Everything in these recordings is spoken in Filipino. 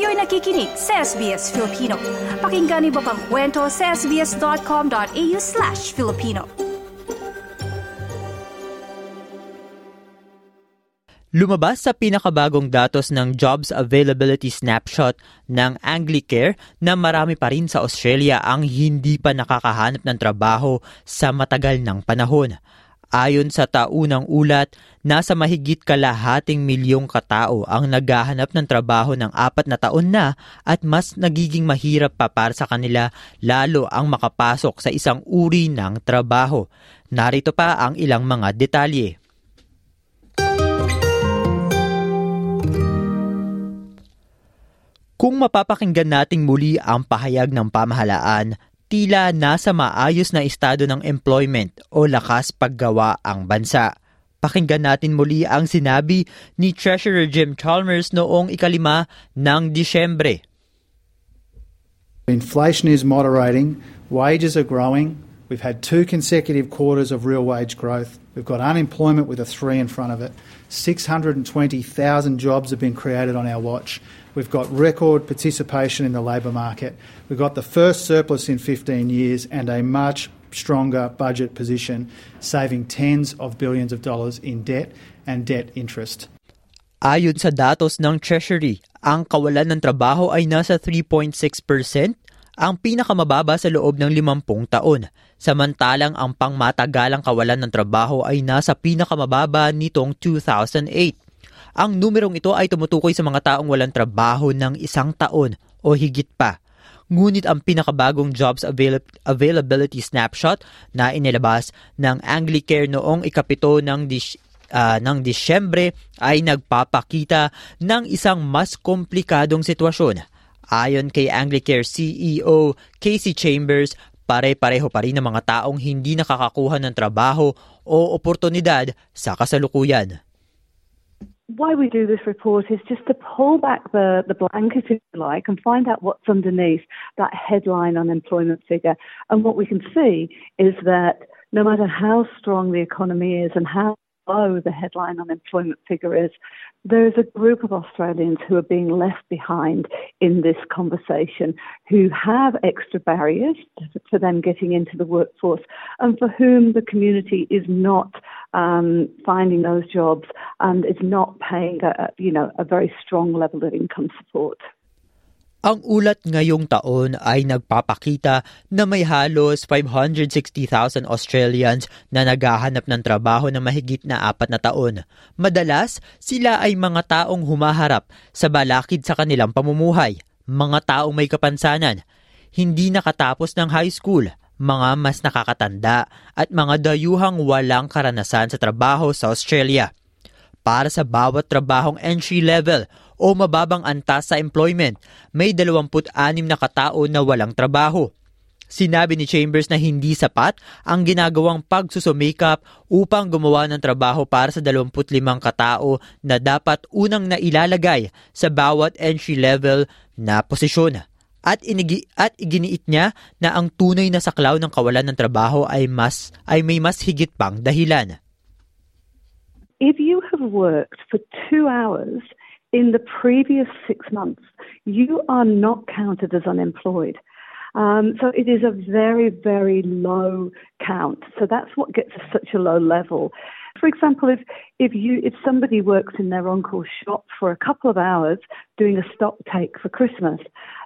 Kayo'y nakikinig sa SBS Filipino. Pakinggan niyo pa ang kwento sa sbs.com.au slash Filipino. Lumabas sa pinakabagong datos ng Jobs Availability Snapshot ng Anglicare na marami pa rin sa Australia ang hindi pa nakakahanap ng trabaho sa matagal ng panahon. Ayon sa taunang ulat, nasa mahigit kalahating milyong katao ang naghahanap ng trabaho ng apat na taon na at mas nagiging mahirap pa para sa kanila lalo ang makapasok sa isang uri ng trabaho. Narito pa ang ilang mga detalye. Kung mapapakinggan nating muli ang pahayag ng pamahalaan, tila nasa maayos na estado ng employment o lakas paggawa ang bansa. Pakinggan natin muli ang sinabi ni Treasurer Jim Chalmers noong ikalima ng Disyembre. Inflation is moderating, wages are growing, we've had two consecutive quarters of real wage growth, we've got unemployment with a three in front of it, 620,000 jobs have been created on our watch, We've got record participation in the labour market. We've got the first surplus in 15 years and a much stronger budget position, saving tens of billions of dollars in debt and debt interest. Ayon sa datos ng Treasury, ang kawalan ng trabaho ay nasa 3.6%, ang pinakamababa sa loob ng 50 taon. Samantalang ang pangmatagalang kawalan ng trabaho ay nasa pinakamababa nitong 2008. Ang numerong ito ay tumutukoy sa mga taong walang trabaho ng isang taon o higit pa. Ngunit ang pinakabagong jobs avail- availability snapshot na inilabas ng Anglicare noong ikapito ng dis- uh, ng Disyembre ay nagpapakita ng isang mas komplikadong sitwasyon. Ayon kay Anglicare CEO Casey Chambers, pare-pareho pa rin ng mga taong hindi nakakakuha ng trabaho o oportunidad sa kasalukuyan. Why we do this report is just to pull back the, the blanket, if you like, and find out what's underneath that headline unemployment figure. And what we can see is that no matter how strong the economy is and how low the headline unemployment figure is, there is a group of Australians who are being left behind in this conversation, who have extra barriers for them getting into the workforce, and for whom the community is not um, finding those jobs and is not paying a, you know a very strong level of income support. Ang ulat ngayong taon ay nagpapakita na may halos 560,000 Australians na naghahanap ng trabaho na mahigit na apat na taon. Madalas, sila ay mga taong humaharap sa balakid sa kanilang pamumuhay, mga taong may kapansanan, hindi nakatapos ng high school, mga mas nakakatanda at mga dayuhang walang karanasan sa trabaho sa Australia. Para sa bawat trabahong entry level o mababang antas sa employment, may 26 na katao na walang trabaho. Sinabi ni Chambers na hindi sapat ang ginagawang pagsusumikap upang gumawa ng trabaho para sa 25 katao na dapat unang nailalagay sa bawat entry-level na posisyon. At, inigi, at iginiit niya na ang tunay na saklaw ng kawalan ng trabaho ay mas ay may mas higit pang dahilan. If you have worked for two hours in the previous six months, you are not counted as unemployed. Um, so it is a very, very low count. So that's what gets us such a low level. For example, if, if you if somebody works in their uncle's shop for a couple of hours doing a stock take for Christmas,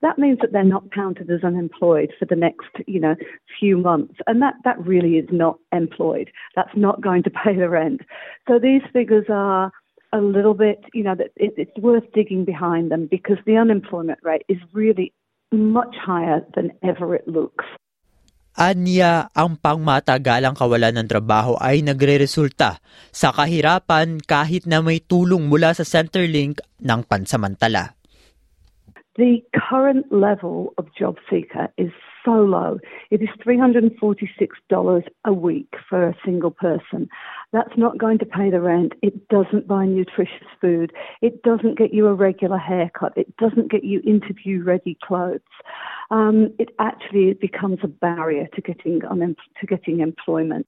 that means that they're not counted as unemployed for the next, you know, few months. And that, that really is not employed. That's not going to pay the rent. So these figures are a little bit, you know, that it, it's worth digging behind them because the unemployment rate is really much higher than ever it looks. Anya, ang pangmatagalang kawalan ng trabaho ay nagre-resulta sa kahirapan kahit na may tulong mula sa Centerlink ng pansamantala. The current level of job seeker is so low. It is $346 a week for a single person. That's not going to pay the rent. It doesn't buy nutritious food. It doesn't get you a regular haircut. It doesn't get you interview ready clothes. Um, it actually becomes a barrier to getting, to getting employment.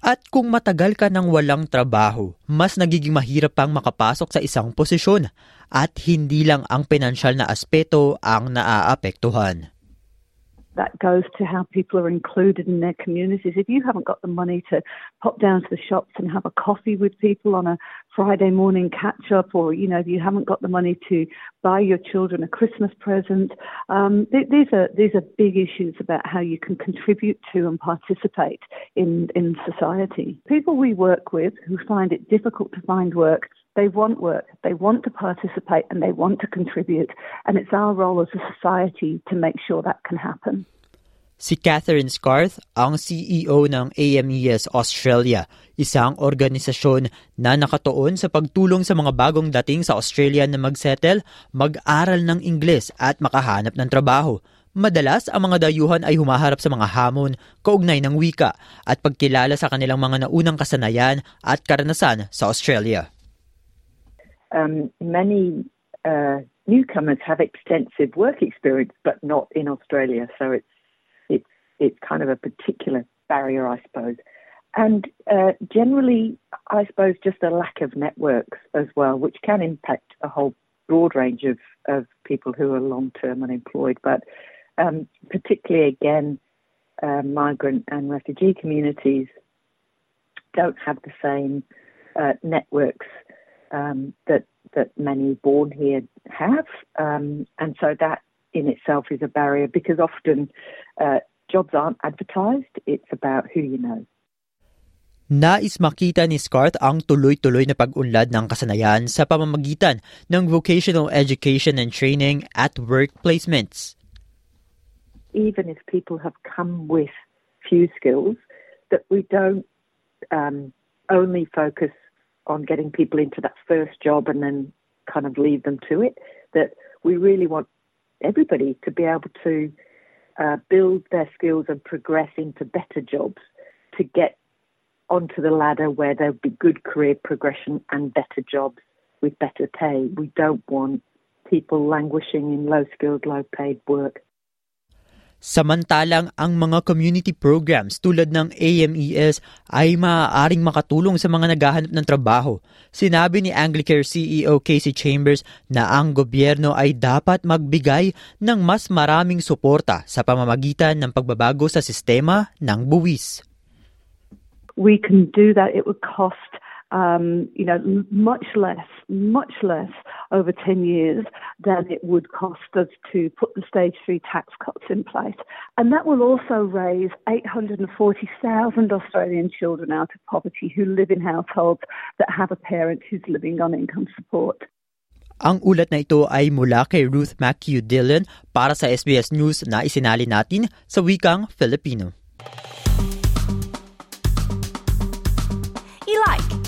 At kung matagal ka nang walang trabaho, mas nagiging mahirap pang makapasok sa isang posisyon at hindi lang ang pinansyal na aspeto ang naaapektuhan. That goes to how people are included in their communities. If you haven't got the money to pop down to the shops and have a coffee with people on a Friday morning catch up, or you know, if you haven't got the money to buy your children a Christmas present, um, th- these are these are big issues about how you can contribute to and participate in in society. People we work with who find it difficult to find work they want work, they want to participate, and they want to contribute. And it's our role as a society to make sure that can happen. Si Catherine Scarth, ang CEO ng AMES Australia, isang organisasyon na nakatuon sa pagtulong sa mga bagong dating sa Australia na magsettle, mag-aral ng Ingles at makahanap ng trabaho. Madalas, ang mga dayuhan ay humaharap sa mga hamon, kaugnay ng wika, at pagkilala sa kanilang mga naunang kasanayan at karanasan sa Australia. Um, many uh, newcomers have extensive work experience, but not in Australia. So it's it's it's kind of a particular barrier, I suppose. And uh, generally, I suppose just a lack of networks as well, which can impact a whole broad range of, of people who are long term unemployed. But um, particularly, again, uh, migrant and refugee communities don't have the same uh, networks many born here have, um, and so that in itself is a barrier because often uh, jobs aren't advertised. It's about who you know. Nais makita ni Scart ang tuloy-tuloy na pag-unlad ng kasanayan sa pamamagitan ng vocational education and training at work placements. Even if people have come with few skills, that we don't um, only focus on getting people into that first job and then kind of leave them to it. That we really want everybody to be able to uh, build their skills and progress into better jobs to get onto the ladder where there'll be good career progression and better jobs with better pay. We don't want people languishing in low skilled, low paid work. Samantalang ang mga community programs tulad ng AMES ay maaaring makatulong sa mga naghahanap ng trabaho. Sinabi ni Anglicare CEO Casey Chambers na ang gobyerno ay dapat magbigay ng mas maraming suporta sa pamamagitan ng pagbabago sa sistema ng buwis. We can do that. It would cost um, you know, much less, much less over 10 years than it would cost us to put the stage three tax cuts in place. And that will also raise 840,000 Australian children out of poverty who live in households that have a parent who's living on income support. Ang ulat na ito ay mula kay Ruth McHugh Dillon para sa SBS News na isinali natin sa wikang Filipino.